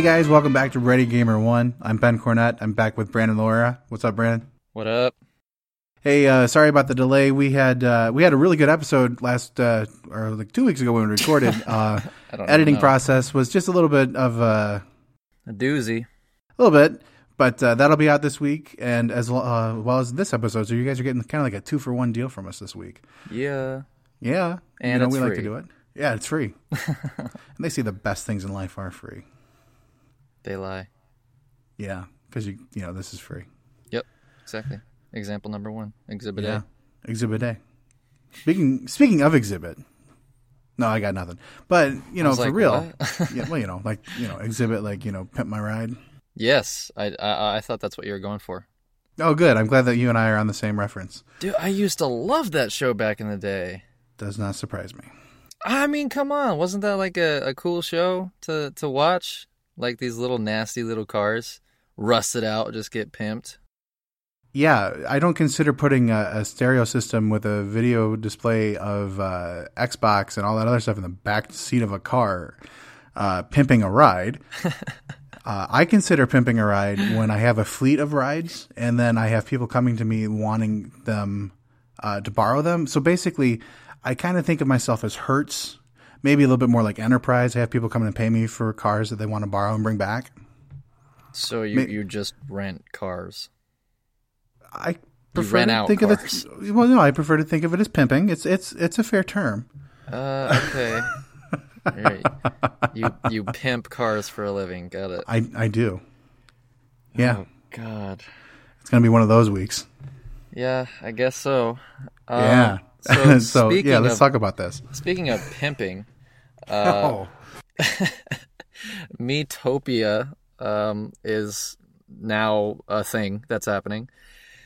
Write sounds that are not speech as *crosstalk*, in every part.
Hey guys, welcome back to Ready Gamer One. I'm Ben Cornett. I'm back with Brandon Laura. What's up, Brandon? What up? Hey, uh, sorry about the delay. We had uh, we had a really good episode last uh, or like two weeks ago when we recorded. *laughs* Uh, I don't editing know. process was just a little bit of uh, A doozy. a little bit, but uh, that'll be out this week and as well, uh, well as this episode. So you guys are getting kind of like a two for one deal from us this week. Yeah. Yeah, And you know it's we like to do it. Yeah, it's free, *laughs* and they say the best things in life are free. They lie. Yeah, because you you know this is free. Yep. Exactly. Example number one. Exhibit Yeah. A. Exhibit A. Speaking speaking of exhibit, no, I got nothing. But you know, for like, real, *laughs* yeah, well, you know, like you know, exhibit, like you know, pimp my ride. Yes. I, I I thought that's what you were going for. Oh, good. I'm glad that you and I are on the same reference. Dude, I used to love that show back in the day. Does not surprise me. I mean, come on. Wasn't that like a, a cool show to, to watch? Like these little nasty little cars rusted out, just get pimped. Yeah, I don't consider putting a, a stereo system with a video display of uh, Xbox and all that other stuff in the back seat of a car uh, pimping a ride. *laughs* uh, I consider pimping a ride when I have a fleet of rides and then I have people coming to me wanting them uh, to borrow them. So basically, I kind of think of myself as Hertz, maybe a little bit more like Enterprise. I have people come and pay me for cars that they want to borrow and bring back. So you, Ma- you just rent cars. I prefer rent to out think cars. of it. *laughs* Well, no, I prefer to think of it as pimping. It's it's it's a fair term. Uh, okay. *laughs* Right. You you pimp cars for a living. Got it. I I do. Yeah, Oh God. it's gonna be one of those weeks. Yeah, I guess so. Um, yeah. So, *laughs* So, speaking yeah, let's of, talk about this. Speaking of pimping, *laughs* uh, oh, *laughs* Miitopia um, is now a thing that's happening,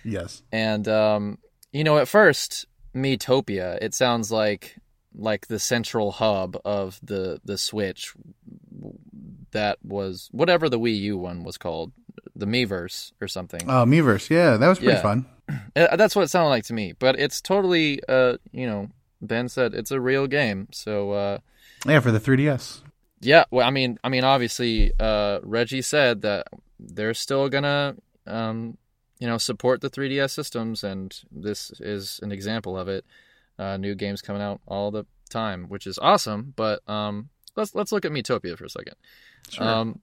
yes. and um, you know, at first, Miitopia, it sounds like like the central hub of the the Switch. That was whatever the Wii U one was called, the Miiverse or something. Oh, Miiverse. Yeah, that was pretty Yeah. fun. *clears throat* That's what it sounded like to me. But it's totally, uh, you know, Ben said it's a real game. So, uh, Yeah, for the 3DS. yeah. Well, I mean, I mean, obviously, uh, Reggie said that they're still gonna, um, you know, support the 3DS systems, and this is an example of it. Uh, new games coming out all the time, which is awesome. But um, let's let's look at Miitopia for a second. Sure. Um,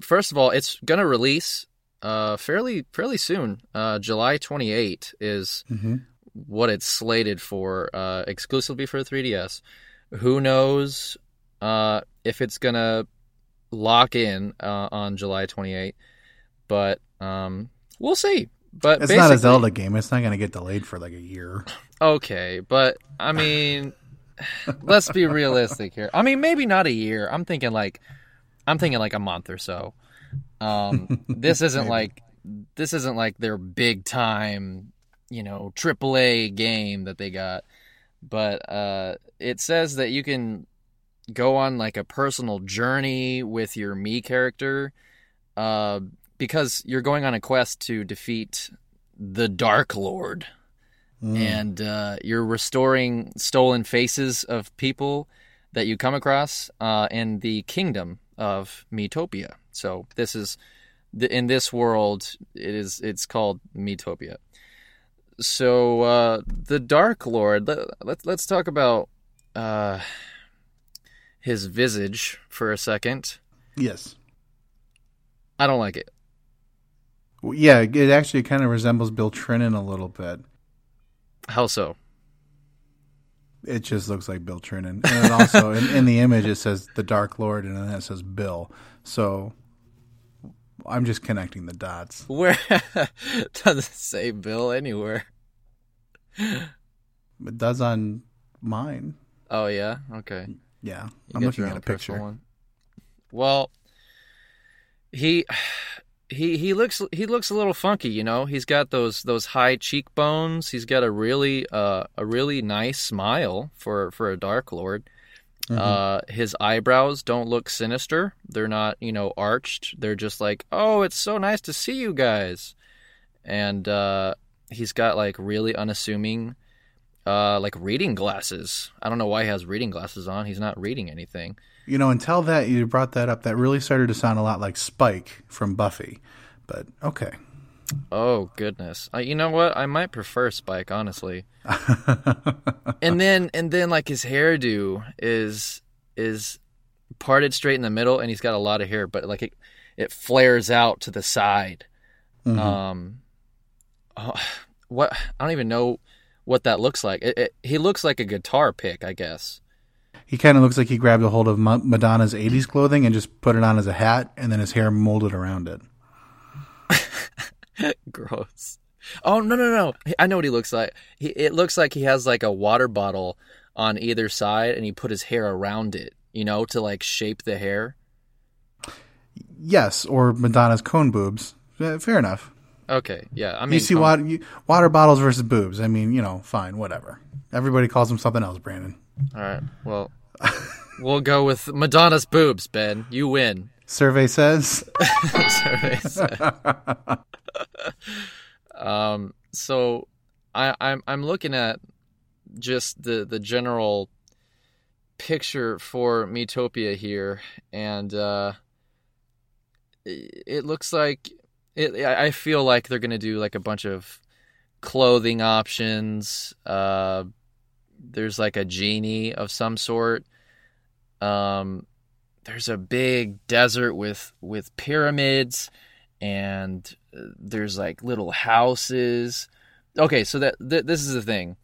first of all, it's gonna release uh fairly fairly soon. Uh, July 28 is hmm what it's slated for, uh, exclusively for 3DS. Who knows uh, if it's gonna lock in uh, on July 28? But um, we'll see. But It's not a Zelda game. It's not gonna get delayed for like a year. Okay, but I mean, *laughs* let's be realistic here. I mean, maybe not a year. I'm thinking like, I'm thinking like a month or so. Um, *laughs* this isn't like, this isn't like their big time, you know, AAA game that they got. But uh, it says that you can go on like a personal journey with your Mii character, uh, because you're going on a quest to defeat the Dark Lord Mm. and uh, you're restoring stolen faces of people that you come across uh, in the kingdom of Miitopia. So this is the, in this world, it is it's called Miitopia. So uh, the Dark Lord. Let, let, let's talk about uh, his visage for a second. yes. I don't like it. Well, Yeah, it actually kind of resembles Bill Trinen a little bit. How so? It just looks like Bill Trinen. And it also, in, in the image, it says the Dark Lord, and then it says Bill. So I'm just connecting the dots. Where *laughs* doesn't say Bill anywhere? It does on mine. Oh yeah, okay. Yeah, You I'm looking at a picture. One. Well, he he he looks he looks a little funky, you know. He's got those those high cheekbones. He's got a really uh a really nice smile for for a dark lord. Mhm. Uh his eyebrows don't look sinister. They're not, you know, arched. They're just like, "Oh, it's so nice to see you guys." And uh he's got like really unassuming uh, like reading glasses. I don't know why he has reading glasses on. He's not reading anything. You know, until that you brought that up, that really started to sound a lot like Spike from Buffy. But okay. Oh goodness. Uh, you know what? I might prefer Spike, honestly. *laughs* and then and then like his hairdo is is parted straight in the middle and he's got a lot of hair, but like it it flares out to the side. Mhm. Um oh, *sighs* what I don't even know what that looks like. It, it, he looks like a guitar pick, I guess. He kind of looks like he grabbed a hold of Ma- Madonna's 80s clothing and just put it on as a hat and then his hair molded around it. *laughs* Gross. Oh no no no! I know what he looks like. He, it looks like he has like a water bottle on either side, and he put his hair around it. You know, to like shape the hair. Yes, or Madonna's cone boobs. Fair enough. Okay, yeah. I mean, you see um, come- water, you, water bottles versus boobs. I mean, you know, fine, whatever. Everybody calls them something else, Brandon. All right. Well, we'll go with Madonna's boobs. Ben, you win. Survey says. *laughs* Survey said. *laughs* um. So, I, I'm I'm looking at just the the general picture for Miitopia here, and uh, it looks like it. I I feel like they're gonna do like a bunch of clothing options. Uh, there's like a genie of some sort. Um, there's a big desert with with pyramids and uh, there's like little houses. Okay so that th- this is the thing.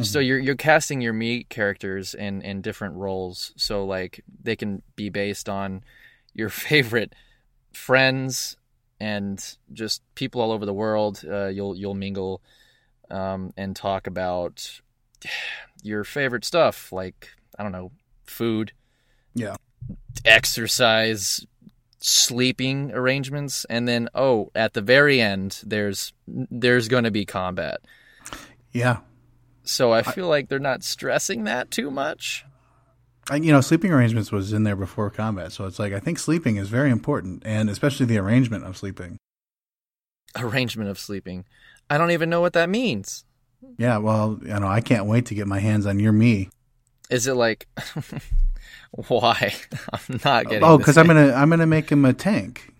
So you're you're casting your meat characters in in different roles. So like they can be based on your *laughs* favorite friends and just people all over the world. Uh, you'll you'll mingle um, and talk about *sighs* your favorite stuff like i don't know food Yeah. exercise sleeping arrangements and then oh at the very end there's there's going to be combat Yeah. so i feel like they're not stressing that too much I, you know, sleeping arrangements was in there before combat, so it's like I think sleeping is very important, and especially the arrangement of sleeping. arrangement of sleeping i don't even know what that means Yeah, well, you know, I can't wait to get my hands on your Mii. is it like *laughs* why *laughs* i'm not getting Oh, because I'm gonna I'm gonna make him a tank.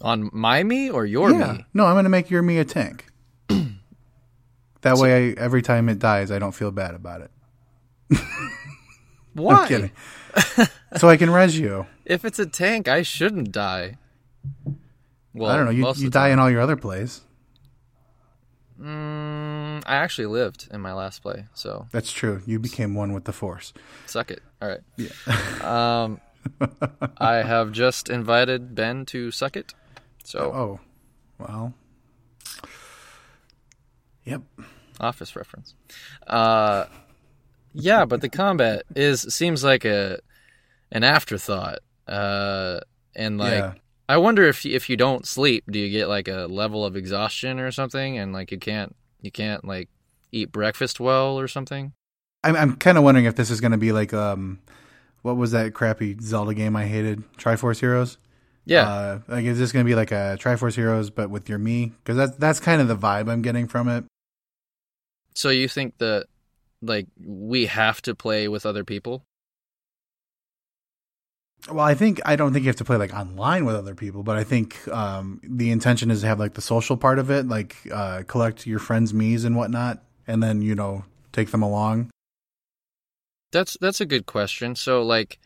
on my me or your yeah, me no, I'm gonna make your Mii a tank. *clears throat* that way, I, every time it dies, I don't feel bad about it. *laughs* why I'm kidding. so I can res you. if it's a tank i shouldn't die well I don't know. You, you die time. in all your other plays. Mm, i actually lived in my last play so That's true. You became one with the force. Suck it. All right. *laughs* um, I have just invited Ben to suck it. So, Oh, well. Yep. office reference. Uh, yeah, but the combat is seems like a an afterthought. Uh, and like, Yeah. I wonder if you, if you don't sleep, do you get like a level of exhaustion or something, and like you can't you can't like eat breakfast well or something? I'm I'm kind of wondering if this is going to be like um, what was that crappy Zelda game I hated? Triforce Heroes. Yeah. Uh, like is this going to be like a Triforce Heroes but with your Mii? Because that's that's kind of the vibe I'm getting from it. so you think that like we have to play with other people? Well, I think I don't think you have to play like online with other people, but I think um, the intention is to have like the social part of it, like uh, collect your friends' Mii's and whatnot, and then you know take them along. That's that's a good question. So like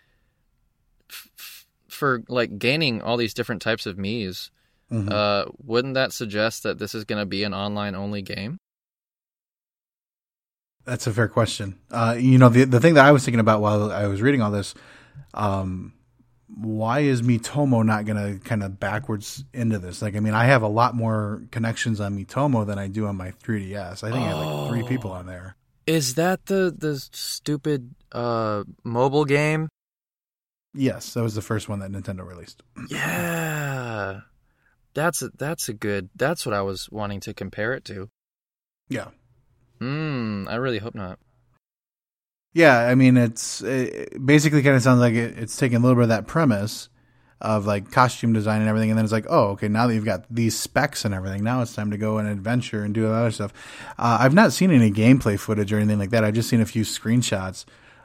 f- for like gaining all these different types of Mii's, Mhm. uh wouldn't that suggest that this is going to be an online only game? That's a fair question. Uh, you know, the the thing that I was thinking about while I was reading all this, um, why is Miitomo not going to kind of backwards into this? Like, I mean, I have a lot more connections on Miitomo than I do on my 3DS. I think I have like three people on there. Is that the the stupid uh mobile game? Yes, that was the first one that Nintendo released. *clears throat* Yeah. That's a, that's a good. That's what I was wanting to compare it to. Yeah. Hmm, I really hope not. Yeah, I mean, it's it basically kind of sounds like it, it's taking a little bit of that premise, of like costume design and everything, and then it's like, oh, okay, now that you've got these specs and everything, now it's time to go and adventure and do other stuff. Uh, I've not seen any gameplay footage or anything like that. I've just seen a few screenshots,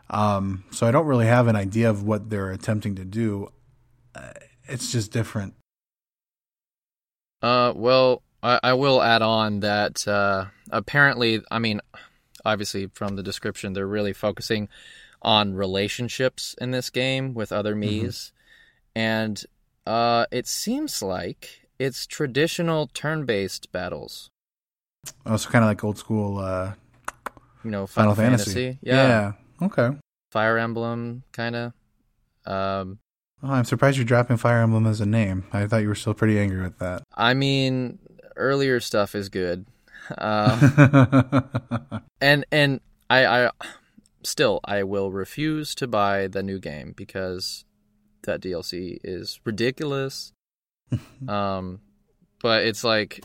um, so I don't really have an idea of what they're attempting to do. Uh, it's just different. Uh, well, I, I will add on that uh, apparently, I mean, obviously from the description, they're really focusing on relationships in this game with other Mii's. Mm-hmm and uh, it seems like it's traditional turn-based battles. Oh, so kind of like old school, uh, you know, Final, Final Fantasy. Fantasy. Yeah. yeah. Okay. Fire Emblem, kind of. Um, oh, I'm surprised you're dropping Fire Emblem as a name. I thought you were still pretty angry with that. I mean, earlier stuff is good, uh, *laughs* and and I, I still I will refuse to buy the new game because that DLC is ridiculous. *laughs* um, but it's like,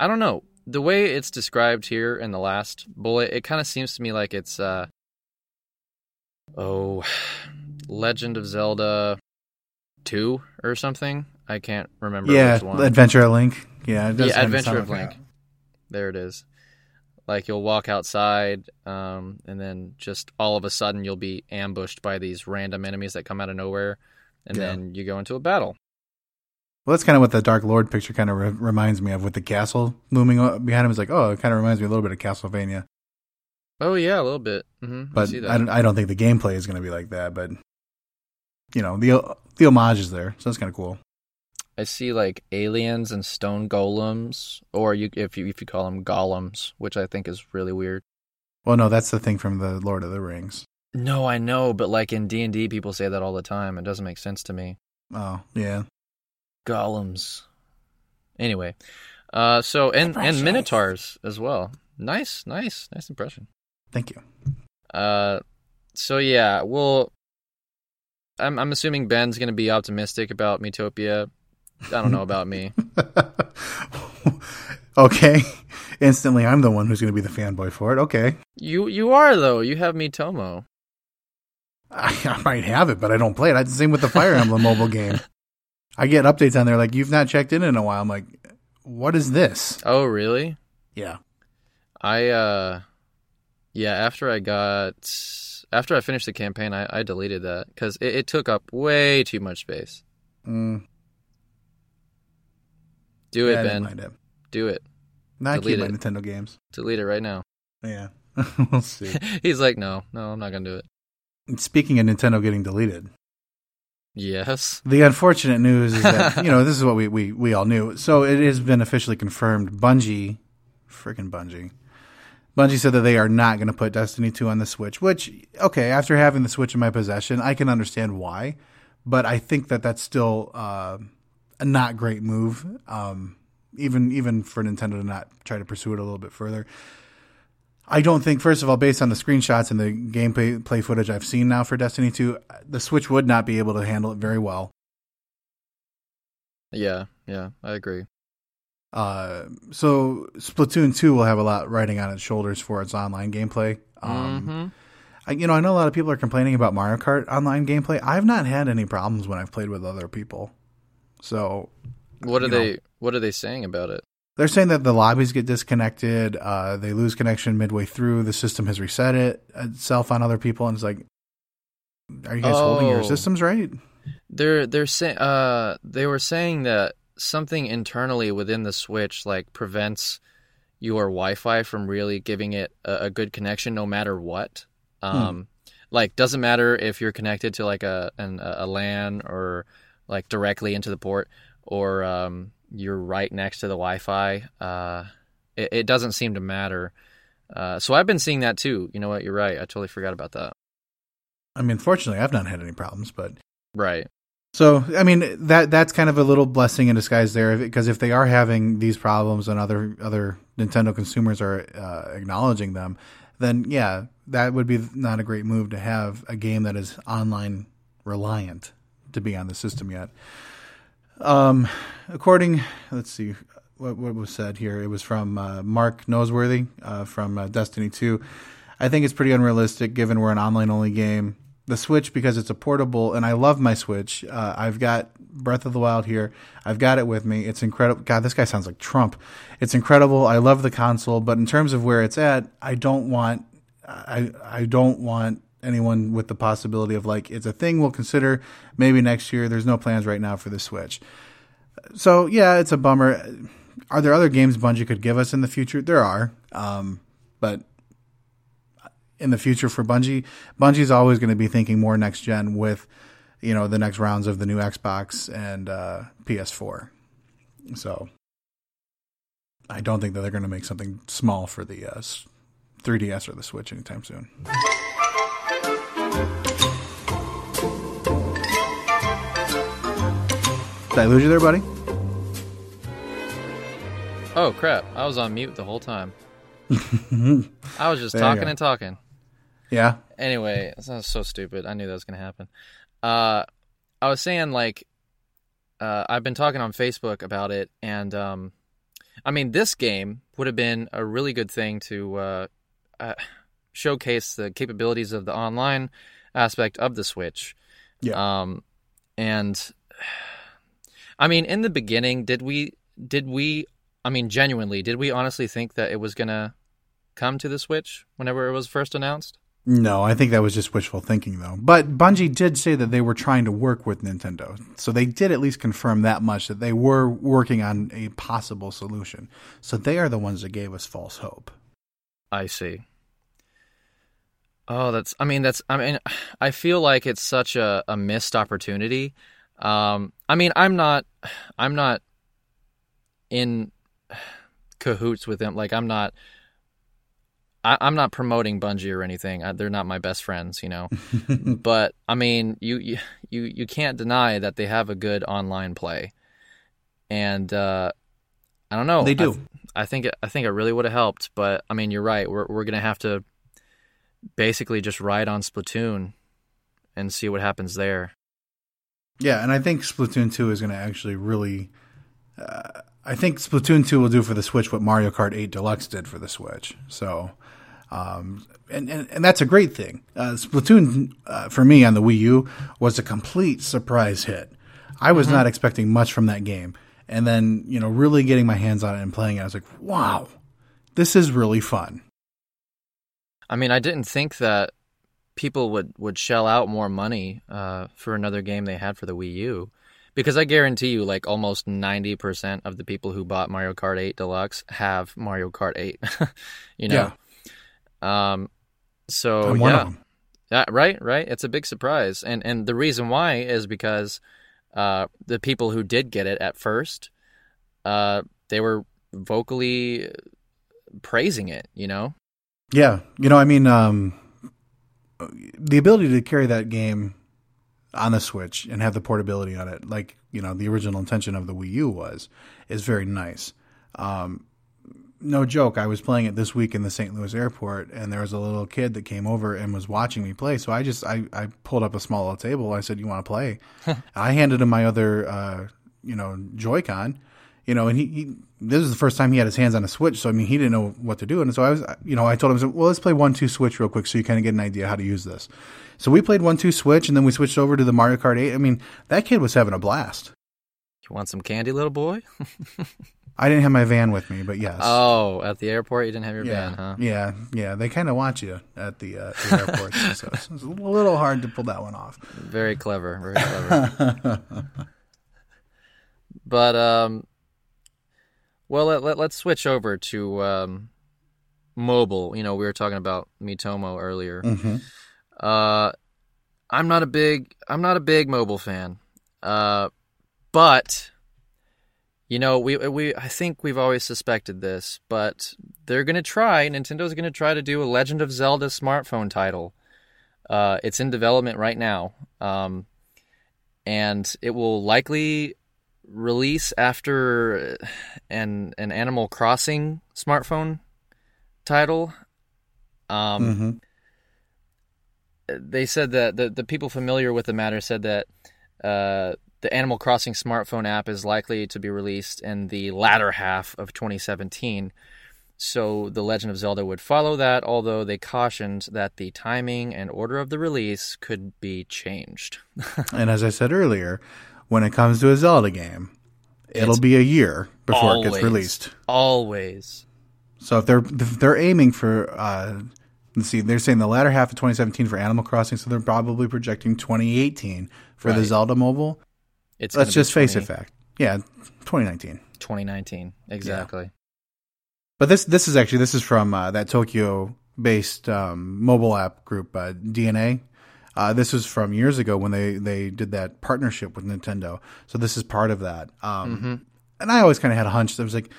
I don't know. The way it's described here in the last bullet, it kind of seems to me like it's, uh, oh, *sighs* Legend of Zelda 2 or something. I can't remember yeah, Adventure of Link. Yeah, yeah Adventure of Link. There it is. Like you'll walk outside, um, and then just all of a sudden you'll be ambushed by these random enemies that come out of nowhere, and yeah. then you go into a battle. Well, that's kind of what the Dark Lord picture kind of re- reminds me of, with the castle looming behind him. It's like, oh, it kind of reminds me a little bit of Castlevania. Oh yeah, a little bit. Mm-hmm. But I, I, don't, I don't think the gameplay is going to be like that. But you know, the the homage is there, so that's kind of cool. I see like aliens and stone golems, or you if you if you call them golems, which I think is really weird. Well, no, that's the thing from the Lord of the Rings. No, I know, but like in D and D, people say that all the time. It doesn't make sense to me. Oh yeah, golems. Anyway, uh, so and and minotaurs as well. Nice, nice, nice impression. Thank you. Uh, so yeah, well, I'm I'm assuming Ben's gonna be optimistic about Miitopia. I don't know about me. *laughs* okay. Instantly, I'm the one who's going to be the fanboy for it. Okay. You you are though. You have Miitomo. I, I might have it, but I don't play it. It's the same with the Fire Emblem *laughs* mobile game. I get updates on there like you've not checked in in a while. I'm like, what is this? Oh, really? Yeah. I uh, yeah. After I got after I finished the campaign, I, I deleted that because it, it, took up way too much space. Mm. Do it, Ben. Do it. Not Delete keep my Nintendo games. Delete it right now. Yeah, *laughs* we'll see. *laughs* He's like, no, no, I'm not gonna do it. Speaking of Nintendo getting deleted. Yes. The unfortunate news is that, *laughs* you know, this is what we, we, we all knew. So it has been officially confirmed. Bungie, freaking Bungie. Bungie said that they are not going to put Destiny 2 on the Switch, which, okay, after having the Switch in my possession, I can understand why. But I think that that's still uh, a not great move, um, even even for Nintendo to not try to pursue it a little bit further. I don't think, first of all, based on the screenshots and the gameplay play footage I've seen now for Destiny 2, the Switch would not be able to handle it very well. Yeah, yeah, I agree. Uh, so Splatoon 2 will have a lot riding on its shoulders for its online gameplay. Um, mm-hmm. I, you know, I know a lot of people are complaining about Mario Kart online gameplay. I've not had any problems when I've played with other people. So, what are they? Know, what are they saying about it? They're saying that the lobbies get disconnected. Uh, they lose connection midway through. The system has reset it itself on other people, and it's like, are you guys oh, holding your oh. systems right? They're they're saying uh, they were saying that something internally within the switch like prevents your Wi-Fi from really giving it a, a good connection, no matter what. Hmm. Um, hmm. Like, doesn't matter if you're connected to like a an, a LAN or like directly into the port, or um, you're right next to the Wi-Fi. Uh, it, it, doesn't seem to matter. Uh, so I've been seeing that too. You know what? You're right. I totally forgot about that. I mean, fortunately, I've not had any problems, but right. So I mean that that's kind of a little blessing in disguise there because if they are having these problems and other other Nintendo consumers are uh, acknowledging them, then yeah, that would be not a great move to have a game that is online reliant to be on the system yet. Um, according, let's see what what was said here. It was from uh, Mark Noseworthy uh, from uh, Destiny Two. I think it's pretty unrealistic given we're an online only game. the Switch because it's a portable, and I love my Switch. Uh, I've got Breath of the Wild here. I've got it with me. It's incredible. God, this guy sounds like Trump. It's incredible. I love the console, but in terms of where it's at, I don't want. I I don't want anyone with the possibility of like it's a thing we'll consider maybe next year. There's no plans right now for the Switch. So yeah, it's a bummer. Are there other games Bungie could give us in the future? There are, um, but in the future for Bungie, Bungie's always going to be thinking more next gen with, you know, the next rounds of the new Xbox and uh, PS4. So I don't think that they're going to make something small for the uh, 3DS or the Switch anytime soon. Did I lose you there, buddy? Oh crap! I was on mute the whole time. *laughs* I was just There talking and talking. Yeah. Anyway, that was so stupid. I knew that was going to happen. Uh, I was saying like, uh, I've been talking on Facebook about it, and um, I mean, this game would have been a really good thing to uh, uh, showcase the capabilities of the online aspect of the Switch. Yeah. Um, and I mean, in the beginning, did we? Did we? I mean, genuinely, did we honestly think that it was gonna come to the Switch whenever it was first announced? No, I think that was just wishful thinking, though. But Bungie did say that they were trying to work with Nintendo. So they did at least confirm that much that they were working on a possible solution. So they are the ones that gave us false hope. I see. Oh, that's. I mean, that's. I mean, *sighs* I feel like it's such a, a missed opportunity. Um, I mean, I'm not. *sighs* I'm not in *sighs* cahoots with them. Like, I'm not. I, I'm not promoting Bungie or anything. I, they're not my best friends, you know. *laughs* but I mean, you, you you you can't deny that they have a good online play, and uh, I don't know. They do. I think it, I think it really would have helped, but I mean, you're right. We're we're gonna have to basically just ride on Splatoon and see what happens there. Yeah, and I think Splatoon 2 is going to actually really. Uh, I think Splatoon 2 will do for the Switch what Mario Kart 8 Deluxe did for the Switch. So, um, and, and, and that's a great thing. Uh, Splatoon, uh, for me on the Wii U, was a complete surprise hit. I was not expecting much from that game. And then, you know, really getting my hands on it and playing it, I was like, wow, this is really fun. I mean, I didn't think that people would would shell out more money uh, for another game they had for the Wii U, because I guarantee you, like almost ninety percent of the people who bought Mario Kart 8 Deluxe have Mario Kart 8. *laughs* you know. Um. So yeah. Yeah, right, right. It's a big surprise, and and the reason why is because uh, the people who did get it at first, uh, they were vocally praising it. You know, Yeah, you know, I mean, um, the ability to carry that game on the Switch and have the portability on it, like you know, the original intention of the Wii U was, is very nice. Um, no joke, I was playing it this week in the St. Louis airport, and there was a little kid that came over and was watching me play. So I just I, I pulled up a small little table. I said, "You want to play?" *laughs* I handed him my other, uh, you know, Joy-Con you know, and he, he this is the first time he had his hands on a Switch, so I mean, he didn't know what to do, and so I was, you know, I told him, well, let's play one two Switch real quick, so you kind of get an idea how to use this. So we played one two Switch, and then we switched over to the Mario Kart Eight. I mean, that kid was having a blast. you want some candy, little boy? *laughs* I didn't have my van with me, but yes. Oh, at the airport, you didn't have your yeah, van, huh? yeah, yeah. They kind of want you at the, uh, the airport, *laughs* so it's, it's a little hard to pull that one off. Very clever, very clever. *laughs* but um, well, let, let, let's switch over to um, mobile. You know, we were talking about Miitomo earlier. hmm Uh, I'm not a big I'm not a big mobile fan. Uh, but you know, we we I think we've always suspected this, but they're gonna try. Nintendo's gonna try to do a Legend of Zelda smartphone title. Uh, it's in development right now, um, and it will likely release after an an Animal Crossing smartphone title. Um, hmm they said that the, the people familiar with the matter said that uh, the Animal Crossing smartphone app is likely to be released in the latter half of 2017. So The Legend of Zelda would follow that, although they cautioned that the timing and order of the release could be changed. *laughs* and as I said earlier, when it comes to a Zelda game, it'll be a year before always, it gets released. Always. So if they're if they're aiming for uh let's see, they're saying the latter half of 2017 for Animal Crossing, so they're probably projecting 2018 for the Zelda mobile. It's Let's just face 20 it, fact. Yeah, 2019. 2019. Exactly. But this this is actually this is from uh, that Tokyo based um, mobile app group uh, DeNA. Uh, this was from years ago when they they did that partnership with Nintendo. So this is part of that. Um, And I always kind of had a hunch that was like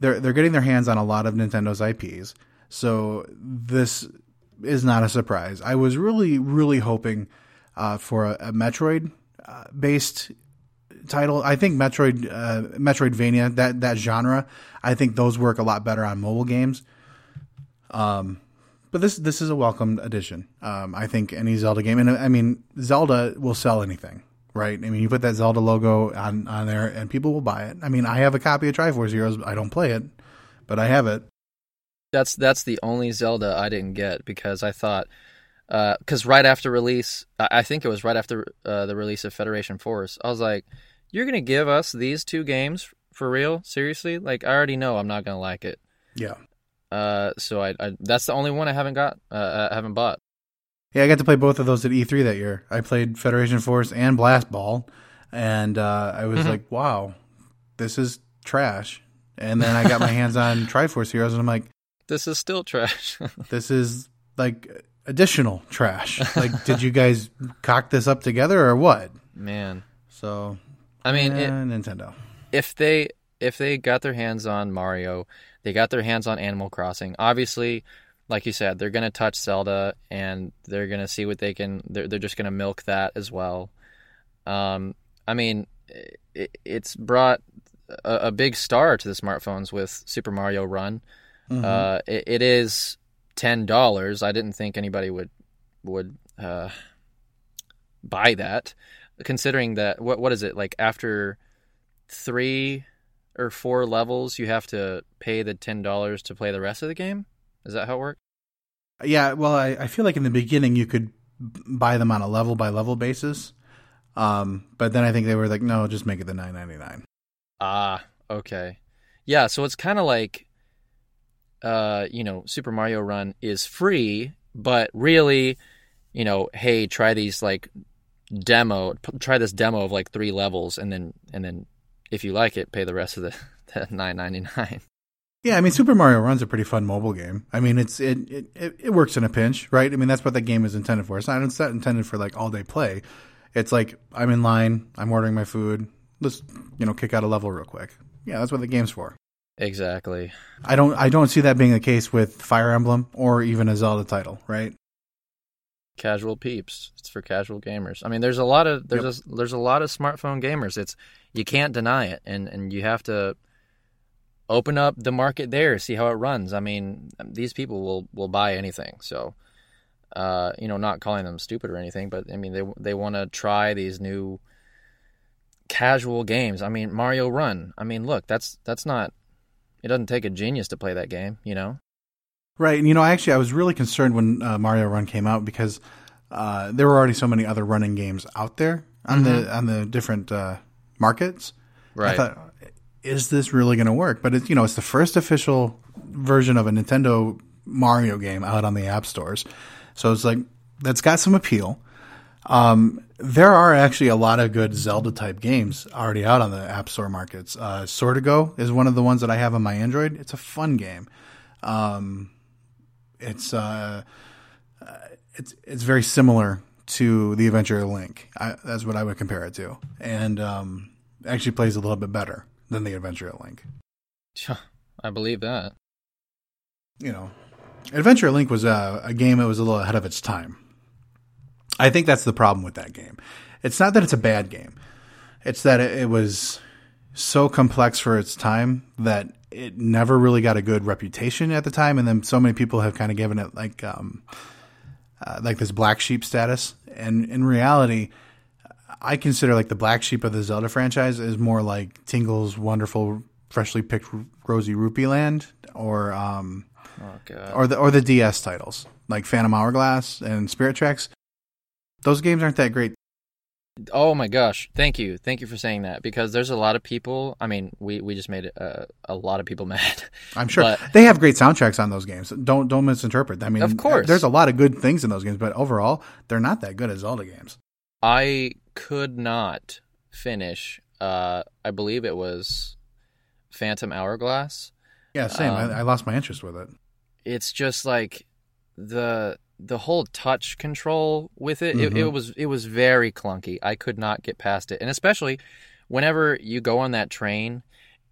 they're they're getting their hands on a lot of Nintendo's IPs. So this is not a surprise. I was really really hoping uh, for a, a Metroid uh, based title. I think Metroid, uh, Metroidvania, that that genre, I think those work a lot better on mobile games. Um, but this this is a welcome addition. Um, I think any Zelda game, and I mean Zelda will sell anything, right? I mean you put that Zelda logo on on there, and people will buy it. I mean I have a copy of Triforce Heroes. I don't play it, but I have it. That's that's the only Zelda I didn't get because I thought because right after release, I I think it was right after uh, the release of Federation Force, I was like, "You're gonna give us these two games for real? Seriously? Like, I already know I'm not gonna like it." Yeah, Uh, so I, I that's the only one I haven't got, uh, I haven't bought. yeah. I got to play both of those at E3 that year. I played Federation Force and Blast Ball, and uh, I was like, wow, this is trash. And then I got my hands on *laughs* Triforce Heroes, and I'm like. This is still trash. *laughs* this is like additional trash. Like, did you guys cock this up together or what? Man, So, I mean, eh, it, Nintendo. if they if they got their hands on Mario, they got their hands on Animal Crossing. Obviously, like you said, they're gonna touch Zelda and they're gonna see what they can. They're they're just gonna milk that as well. Um, I mean, it, it's brought a, a big star to the smartphones with Super Mario Run. Uh, it, it is ten dollars. I didn't think anybody would would uh, buy that, considering that what what is it like after three or four levels you have to pay the ten dollars to play the rest of the game. Is that how it works? Yeah, well, I, I feel like in the beginning you could buy them on a level by level basis. Um, but then I think they were like, no, just make it the nine ninety nine. Ah, okay. Yeah, so it's kind of like uh, you know, Super Mario Run is free, but really, you know, hey, try these like demo, p- try this demo of like three levels and then and then if you like it, pay the rest of the, *laughs* the 9.99. Yeah, I mean, Super Mario Run's a pretty fun mobile game. I mean, it's it, it it it works in a pinch, right? I mean, that's what that game is intended for. It's not it's not intended for like all day play. It's like I'm in line, I'm ordering my food. Let's you know kick out a level real quick. Yeah, that's what the game's for. Exactly. I don't I don't see that being the case with Fire Emblem or even a Zelda title, right? Casual peeps. It's for casual gamers. I mean, there's a lot of there's a, there's a lot of smartphone gamers. It's you can't deny it, and and you have to open up the market there, see how it runs. I mean, these people will will buy anything. So, uh, you know, not calling them stupid or anything, but I mean, they they want to try these new casual games. I mean, Mario Run. I mean, look, that's that's not. It doesn't take a genius to play that game, you know. Right, and you know, actually, I was really concerned when uh, Mario Run came out because uh, there were already so many other running games out there on the on the different uh, markets. Right. I thought, is this really going to work? But it's you know, it's the first official version of a Nintendo Mario game out on the app stores, so it's like that's got some appeal. Um, there are actually a lot of good Zelda type games already out on the App Store markets. Uh, Sortigo is one of the ones that I have on my Android. It's a fun game. Um, it's uh, uh, it's it's very similar to the Adventure of Link. I, that's what I would compare it to, and um, actually plays a little bit better than the Adventure of Link. I believe that. You know, Adventure of Link was a, a game that was a little ahead of its time. I think that's the problem with that game. It's not that it's a bad game. It's that it, it was so complex for its time that it never really got a good reputation at the time, and then so many people have kind of given it like um, uh, like this black sheep status. And in reality, I consider like the black sheep of the Zelda franchise is more like Tingle's Wonderful freshly picked Rosy Rupee Land or um, Oh god. or the or the DS titles like Phantom Hourglass and Spirit Tracks. Those games aren't that great. Oh my gosh! Thank you, thank you for saying that because there's a lot of people. I mean, we we just made uh, a lot of people *laughs* mad. I'm sure But- they have great soundtracks on those games. Don't don't misinterpret. I mean, Of course. there's a lot of good things in those games, but overall, they're not that good as Zelda games. I could not finish. Uh, I believe it was Phantom Hourglass. Yeah, same. Um, I, I lost my interest with it. It's just like the the whole touch control with it, it. It Mhm. was it was very clunky. I could not get past it, and especially whenever you go on that train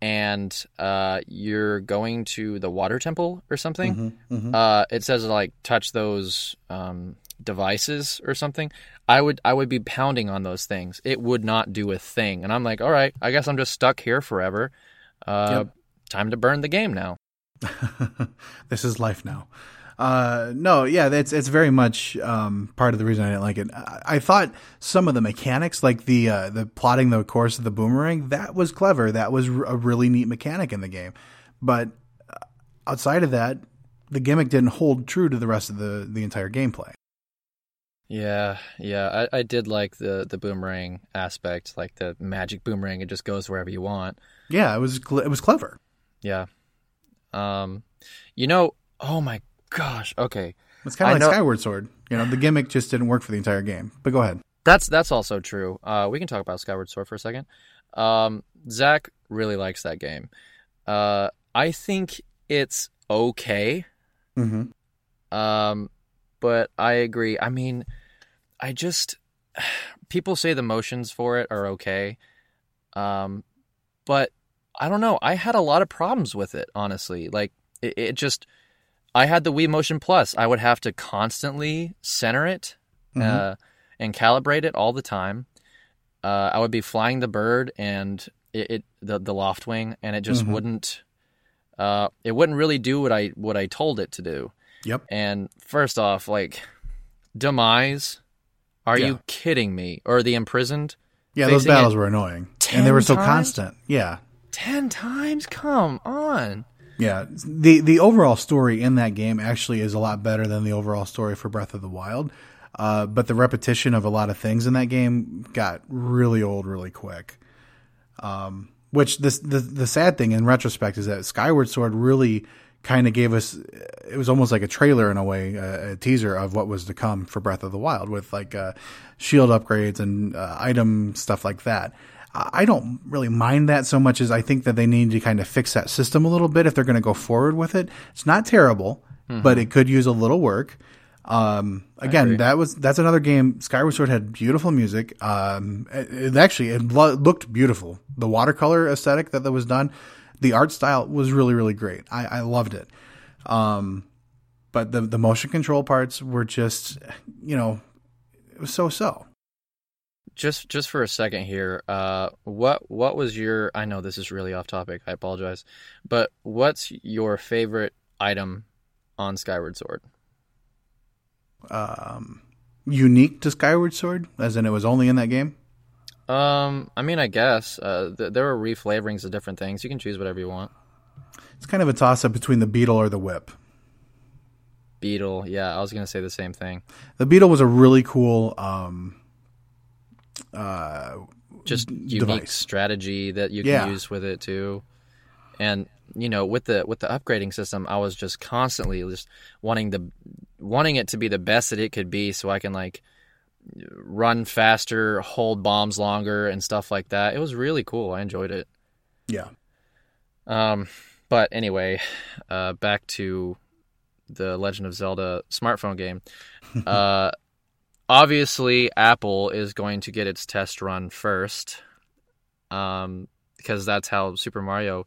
and uh, you're going to the water temple or something. Mhm, mhm. uh, it says like touch those um, devices or something. I would I would be pounding on those things. It would not do a thing, and I'm like, all right, I guess I'm just stuck here forever. Uh, Yep. Time to burn the game now. *laughs* this is life now. Uh, no, yeah, it's it's very much um, part of the reason I didn't like it. I, I thought some of the mechanics, like the uh, the plotting the course of the boomerang, that was clever. That was r- a really neat mechanic in the game. But uh, outside of that, the gimmick didn't hold true to the rest of the the entire gameplay. Yeah, yeah, I, I did like the the boomerang aspect, like the magic boomerang. It just goes wherever you want. Yeah, it was cl- it was clever. Yeah. Um, you know, oh my gosh. Okay, It's kind of like know- Skyward Sword. You know, the gimmick just didn't work for the entire game. But go ahead. That's that's also true. Uh, we can talk about Skyward Sword for a second. Um, Zach really likes that game. Uh, I think it's okay, Mm-hmm. um, but I agree. I mean, I just *sighs* people say the motions for it are okay, um, but I don't know. I had a lot of problems with it, honestly. Like it, it just, I had the Wii Motion Plus. I would have to constantly center it Mhm. uh, and calibrate it all the time. Uh, I would be flying the bird and it, it the the Loftwing, and it just Mhm. wouldn't. Uh, it wouldn't really do what I what I told it to do. Yep. And first off, like demise, are Yeah. you kidding me? Or the imprisoned Yeah, those battles were annoying, and they were so times? constant. Yeah, ten times? Come on. Yeah, the the overall story in that game actually is a lot better than the overall story for Breath of the Wild. Uh, but the repetition of a lot of things in that game got really old really quick. Um, which this the the sad thing in retrospect is that Skyward Sword really kind of gave us it was almost like a trailer in a way, a, a teaser of what was to come for Breath of the Wild with like uh, shield upgrades and uh, item stuff like that. I don't really mind that so much as I think that they need to kind of fix that system a little bit if they're going to go forward with it. It's not terrible, but it could use a little work. Um, again, that was that's another game. Skyward Sword had beautiful music. Um, it, it actually it lo- looked beautiful. The watercolor aesthetic that, that was done, the art style was really really great. I, I loved it. Um, but the the motion control parts were just you know it was so so. Just just for a second here, uh, what what was your? I know this is really off topic. I apologize, but what's your favorite item on Skyward Sword? Um, unique to Skyward Sword, as in it was only in that game. Um, I mean, I guess uh, th- there are reflavorings of different things. You can choose whatever you want. It's kind of a toss up between the beetle or the whip. Beetle, yeah, I was gonna say the same thing. The beetle was a really cool um, uh, Just unique device. strategy that you Yeah. can use with it too, and you know, with the with the upgrading system, I was just constantly just wanting the wanting it to be the best that it could be, so I can like run faster, hold bombs longer, and stuff like that. It was really cool. I enjoyed it. Yeah. Um, but anyway, uh, back to the Legend of Zelda smartphone game. *laughs* Uh, obviously, Apple is going to get its test run first, um, because that's how Super Mario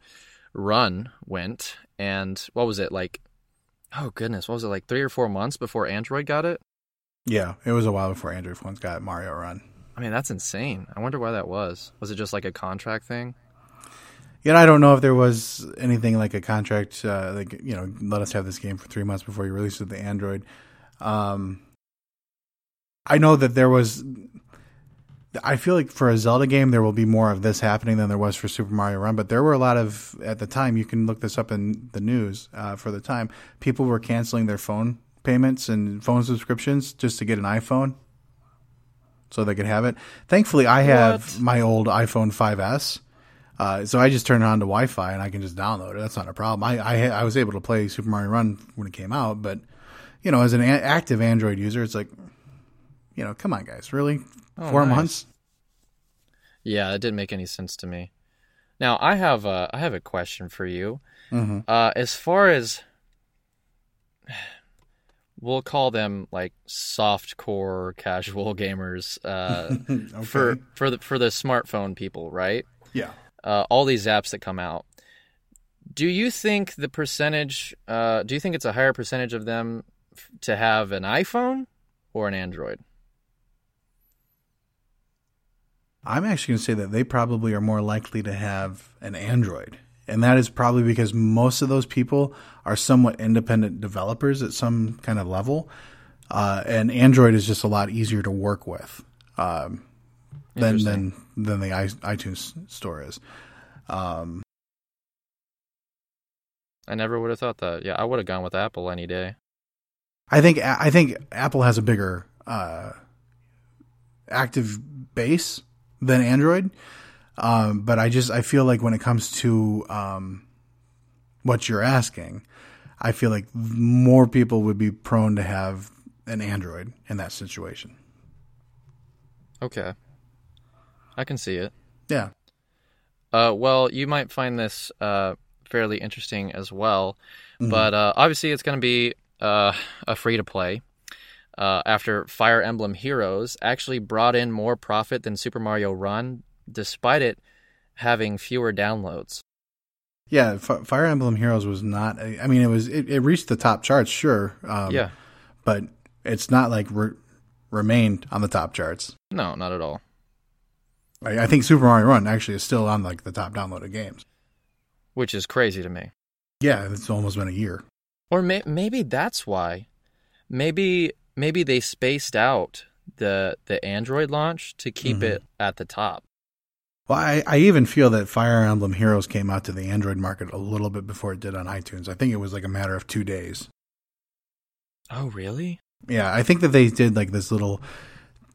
Run went. And what was it like? Oh goodness, what was it like? Three or four months before Android got it. Yeah, it was a while before Android phones got Mario Run. I mean, that's insane. I wonder why that was. Was it just like a contract thing? Yeah, I don't know if there was anything like a contract, uh, like you know, let us have this game for three months before you release it to the Android. Um, I know that there was I feel like for a Zelda game, there will be more of this happening than there was for Super Mario Run. But there were a lot of at the time. You can look this up in the news uh, for the time. People were canceling their phone payments and phone subscriptions just to get an iPhone, so they could have it. Thankfully, I have What? my old iPhone 5s. Uh, so I just turn it on to Wi-Fi and I can just download it. That's not a problem. I, I I was able to play Super Mario Run when it came out, but you know, as an a- active Android user, it's like, you know, come on, guys, really, four Oh, nice. months? Yeah, that didn't make any sense to me. Now I have a I have a question for you. Mm-hmm. Uh, as far as *sighs* we'll call them like soft core casual *laughs* gamers uh, *laughs* Okay. for for the for the smartphone people, right? yeah. Uh, all these apps that come out. Do you think the percentage? Uh, do you think it's a higher percentage of them f- to have an iPhone or an Android? I'm actually going to say that they probably are more likely to have an Android. And that is probably because most of those people are somewhat independent developers at some kind of level. Uh, and Android is just a lot easier to work with um, than, than, than the i- iTunes store is. Um, I never would have thought that. Yeah, I would have gone with Apple any day. I think I think Apple has a bigger uh, active base than Android, um, but I just I feel like when it comes to um, what you're asking, I feel like more people would be prone to have an Android in that situation. Okay, I can see it. Yeah, Uh, well, you might find this uh, fairly interesting as well, Mm-hmm. but uh, obviously it's going to be uh, a free to play. Uh, after Fire Emblem Heroes actually brought in more profit than Super Mario Run, despite it having fewer downloads. yeah. F- Fire Emblem Heroes was not. I mean, it was it, it reached the top charts, sure. Um, yeah, but it's not like re- remained on the top charts. no, not at all. I, I think Super Mario Run actually is still on like the top downloaded games. Which is crazy to me. Yeah, it's almost been a year. Or may- maybe that's why. Maybe maybe they spaced out the the Android launch to keep Mhm. it at the top. Well, I, I even feel that Fire Emblem Heroes came out to the Android market a little bit before it did on iTunes. I think it was like a matter of two days. Oh, really? Yeah, I think that they did like this little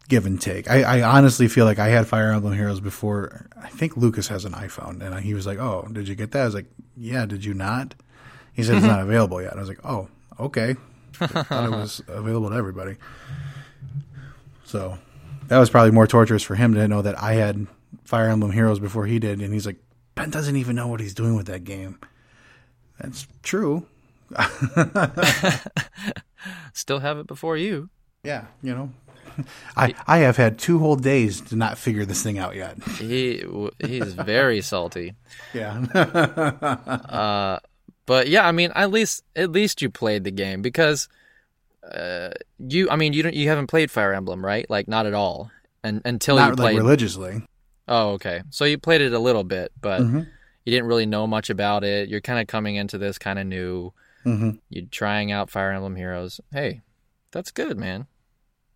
give and take. I, I honestly feel like I had Fire Emblem Heroes before. I think Lucas has an iPhone, and he was like, "Oh, did you get that?" I was like, "Yeah, did you not?" He said it's *laughs* not available yet. I was like, "Oh, okay." Thought it was *laughs* available to everybody. So that was probably more torturous for him to know that I had Fire Emblem Heroes before he did, and he's like, Ben doesn't even know what he's doing with that game. That's true. *laughs* Still have it before you. Yeah, you know, I I have had two whole days to not figure this thing out yet. He he's very salty. Yeah, Uh, but yeah, I mean, at least at least you played the game because uh, you. I mean, you don't. You haven't played Fire Emblem, right? Like not at all. And until you not like religiously. oh, okay. So you played it a little bit, but Mhm. you didn't really know much about it. You're kind of coming into this kind of new. hmm You're trying out Fire Emblem Heroes. Hey, that's good, man.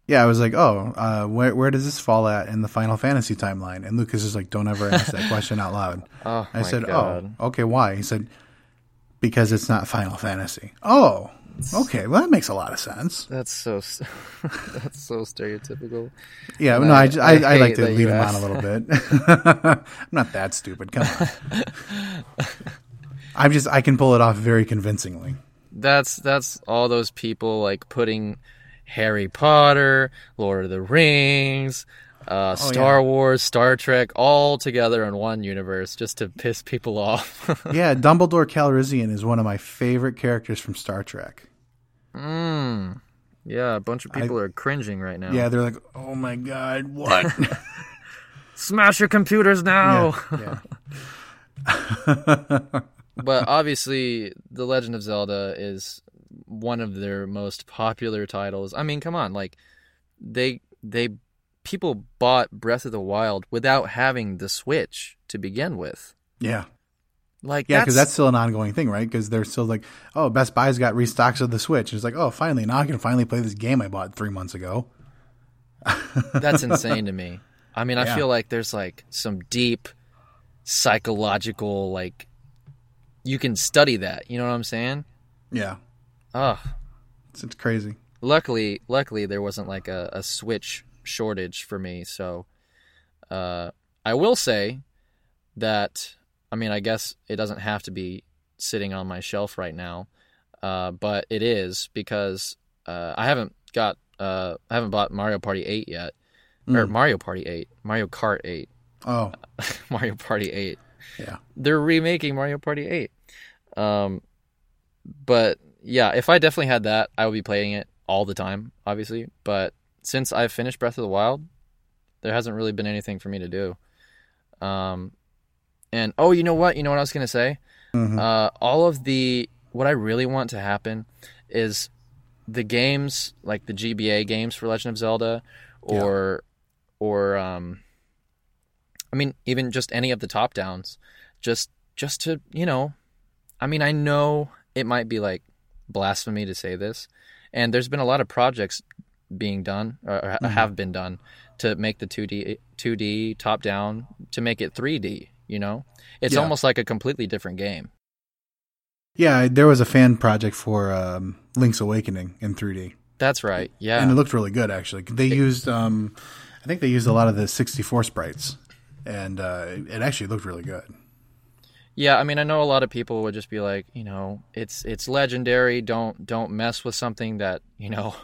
Yeah, I was like, oh, uh, where where does this fall at in the Final Fantasy timeline? And Lucas is like, don't ever ask that question out loud. *laughs* Oh I said, god. oh, okay, why? He said, because it's not Final Fantasy. Oh, okay, well that makes a lot of sense. That's so *laughs* that's so stereotypical. Yeah, And no, I- I, just, I I, like to lead him on a little bit. I'm *laughs* not that stupid. Come on. *laughs* I'm just I can pull it off very convincingly. That's that's all those people like putting Harry Potter, Lord of the Rings, uh, Star Wars, Star Trek all together in one universe just to piss people off. *laughs* Yeah, Dumbledore Calrissian is one of my favorite characters from Star Trek. mm. Yeah, a bunch of people are cringing right now. Yeah, they're like, "Oh my god, what?" *laughs* *laughs* Smash your computers now. yeah. but obviously, The Legend of Zelda is one of their most popular titles. I mean, come on, like they they people bought Breath of the Wild without having the Switch to begin with. Yeah. Like Yeah, because that's, that's still an ongoing thing, right? Because they're still like, oh, Best Buy's got restocks of the Switch. It's like, oh, finally, now I can finally play this game I bought three months ago. *laughs* that's insane to me. I mean, I Yeah. feel like there's like some deep psychological like you can study that. You know what I'm saying? Yeah, Ugh. it's, it's crazy. luckily luckily there wasn't like a, a switch shortage for me so uh, i will say that i mean i guess it doesn't have to be sitting on my shelf right now uh, but it is because uh, i haven't got uh, i haven't bought mario party 8 yet or Mm. mario party 8 mario kart 8 Oh, *laughs* mario party 8 yeah. they're remaking Mario Party 8. Um, but yeah, if I definitely had that, I would be playing it all the time, obviously. But since I've finished Breath of the Wild, there hasn't really been anything for me to do. Um, and oh, you know what? You know what I was gonna say? Mhm. Uh, all of the what I really want to happen is the games like the GBA games for Legend of Zelda, or or um, I mean even just any of the top downs, just just to you know, I mean I know it might be like blasphemy to say this, and there's been a lot of projects being done or Mhm. have been done to make the 2D 2D top down to make it 3D. You know, it's Yeah. almost like a completely different game. Yeah, there was a fan project for um, Link's Awakening in 3D, That's right. Yeah. and it looked really good. Actually, they used, um, I think they used a lot of the 64 sprites, and uh, it actually looked really good. Yeah, I mean, I know a lot of people would just be like, you know, it's it's legendary. Don't don't mess with something that you know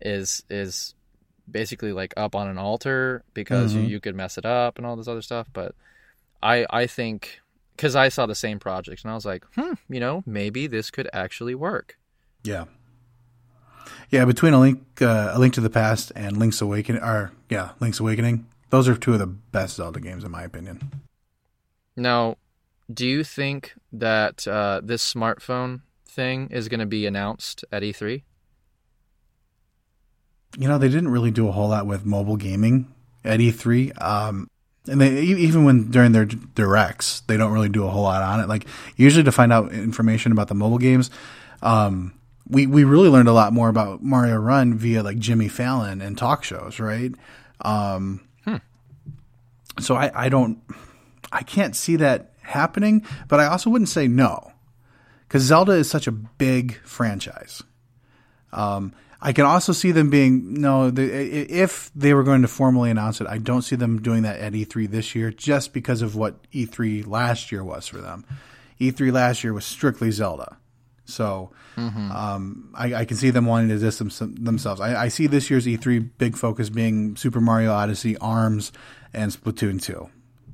is is basically like up on an altar because you, Mhm. you could mess it up and all this other stuff. But I I think because I saw the same project and I was like, hmm, you know, maybe this could actually work. Yeah, yeah. Between a link, uh, a link to the past, and Link's Awakening, or yeah, Link's Awakening, those are two of the best Zelda games in my opinion. Now, do you think that uh, this smartphone thing is going to be announced at E E3? You know, they didn't really do a whole lot with mobile gaming at E3. Um, and they even when during their directs, they don't really do a whole lot on it. Like usually to find out information about the mobile games, um, we we really learned a lot more about Mario Run via like Jimmy Fallon and talk shows, right? Um, So I I don't I can't see that happening, but I also wouldn't say no because Zelda is such a big franchise. Um, I can also see them being no. The, if they were going to formally announce it, I don't see them doing that at E3 this year, just because of what E3 last year was for them. E3 last year was strictly Zelda, so um, I, I can see them wanting to distance them, themselves. I, I see this year's E3 big focus being Super Mario Odyssey, Arms, and Splatoon 2.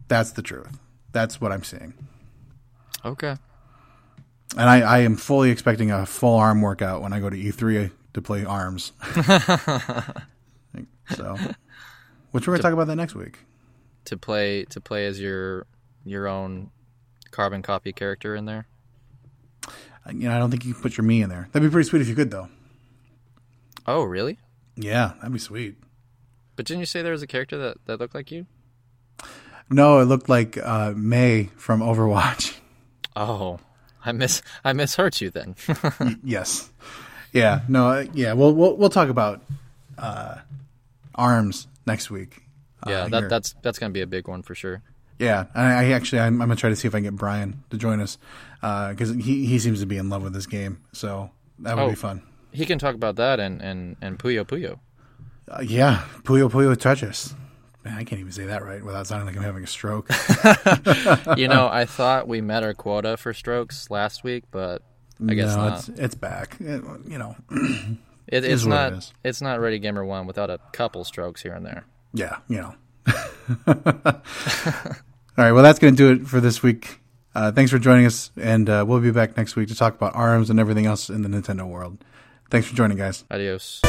That's the truth. That's what I'm seeing. Okay. And I, I am fully expecting a full arm workout when I go to E3 to play arms. *laughs* *laughs* so, which we're to talk about that next week. to play to play as your your own carbon copy character in there. You know, I don't think you can put your Mii in there. That'd be pretty sweet if you could, though. Oh, really? Yeah, that'd be sweet. But didn't you say there was a character that, that looked like you? No, it looked like uh, Mei from Overwatch. Oh, I miss I misheard you then. *laughs* yes. Yeah. No. uh, Yeah. We'll we'll we'll talk about uh, arms next week. uh, yeah, that that's that's gonna be a big one for sure. Yeah, and I, I actually I'm, I'm gonna try to see if I can get Brian to join us because he he seems to be in love with this game, so that would Oh. be fun. He can talk about that and and and Puyo Puyo. Uh, yeah, Puyo Puyo touches. Man, I can't even say that right without sounding like I'm having a stroke. *laughs* you know, *laughs* I thought we met our quota for strokes last week, but I guess no, not. it's it's back. It- you know, It, it's it not it's not Ready Gamer One without a couple strokes here and there. yeah, you know. *laughs* All right, well, that's going to do it for this week. Uh, thanks for joining us, and uh, we'll be back next week to talk about ARMS and everything else in the Nintendo world. Thanks for joining, guys. Adios.